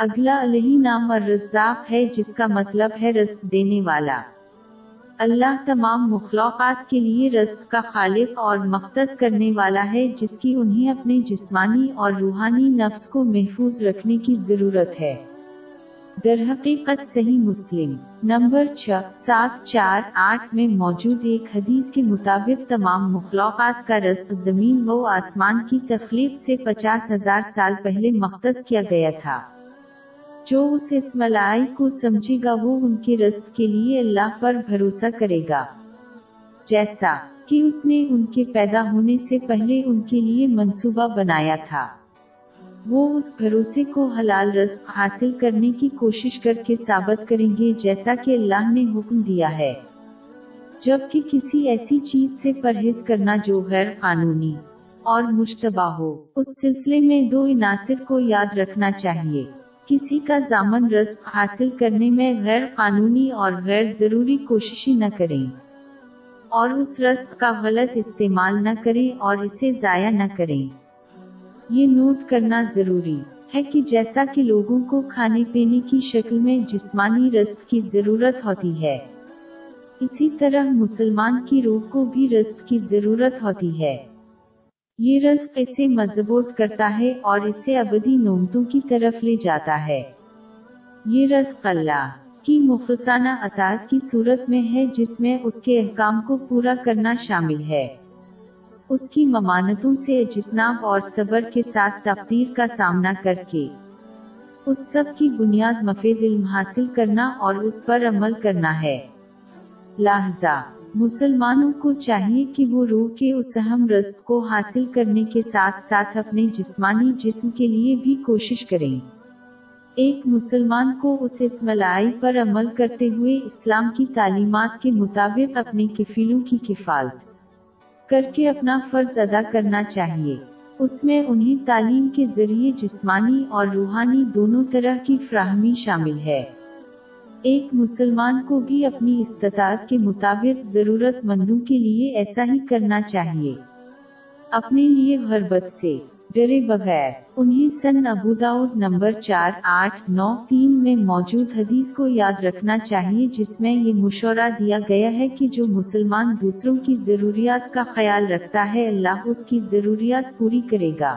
اگلا علیہ نام الرزاق ہے جس کا مطلب ہے رزق دینے والا۔ اللہ تمام مخلوقات کے لیے رزق کا خالق اور مختص کرنے والا ہے، جس کی انہیں اپنے جسمانی اور روحانی نفس کو محفوظ رکھنے کی ضرورت ہے۔ در حقیقت صحیح مسلم۔ نمبر چھ، سات، چار، آٹھ میں موجود ایک حدیث کے مطابق تمام مخلوقات کا رزق زمین و آسمان کی تخلیق سے پچاس ہزار سال پہلے مختص کیا گیا تھا۔ جو اس اسملائی کو سمجھے گا وہ ان کے رزق کے لیے اللہ پر بھروسہ کرے گا۔ جیسا کہ اس نے ان کے پیدا ہونے سے پہلے ان کے لیے منصوبہ بنایا تھا۔ وہ اس بھروسے کو حلال رزق حاصل کرنے کی کوشش کر کے ثابت کریں گے جیسا کہ اللہ نے حکم دیا ہے۔ جبکہ کسی ایسی چیز سے پرہیز کرنا جو غیر قانونی اور مشتبہ ہو، اس سلسلے میں دو عناصر کو یاد رکھنا چاہیے۔ کسی کا زامن رزق حاصل کرنے میں غیر قانونی اور غیر ضروری کوششیں نہ کریں اور اس رزق کا غلط استعمال نہ کریں اور اسے ضائع نہ کریں۔ یہ نوٹ کرنا ضروری ہے کہ جیسا کہ لوگوں کو کھانے پینے کی شکل میں جسمانی رزق کی ضرورت ہوتی ہے، اسی طرح مسلمان کی روح کو بھی رزق کی ضرورت ہوتی ہے۔ یہ رزق اسے مضبوط کرتا ہے اور اسے ابدی نومتوں کی طرف لے جاتا ہے۔ یہ رزق اللہ کی مخلصانہ اطاعت کی صورت میں ہے جس میں اس کے احکام کو پورا کرنا شامل ہے۔ اس کی ممانتوں سے اجتناب اور صبر کے ساتھ تقدیر کا سامنا کر کے، اس سب کی بنیاد مفید علم حاصل کرنا اور اس پر عمل کرنا ہے۔ لہذا مسلمانوں کو چاہیے کہ وہ روح کے اس اہم رزق کو حاصل کرنے کے ساتھ ساتھ اپنے جسمانی جسم کے لیے بھی کوشش کریں۔ ایک مسلمان کو اس اسملائی پر عمل کرتے ہوئے اسلام کی تعلیمات کے مطابق اپنے کفیلوں کی کفالت کر کے اپنا فرض ادا کرنا چاہیے۔ اس میں انہیں تعلیم کے ذریعے جسمانی اور روحانی دونوں طرح کی فراہمی شامل ہے۔ ایک مسلمان کو بھی اپنی استطاعت کے مطابق ضرورت مندوں کے لیے ایسا ہی کرنا چاہیے۔ اپنے لیے غربت سے ڈرے بغیر، انہیں سن ابوداؤد نمبر چار، آٹھ، نو، تین میں موجود حدیث کو یاد رکھنا چاہیے جس میں یہ مشورہ دیا گیا ہے کہ جو مسلمان دوسروں کی ضروریات کا خیال رکھتا ہے، اللہ اس کی ضروریات پوری کرے گا۔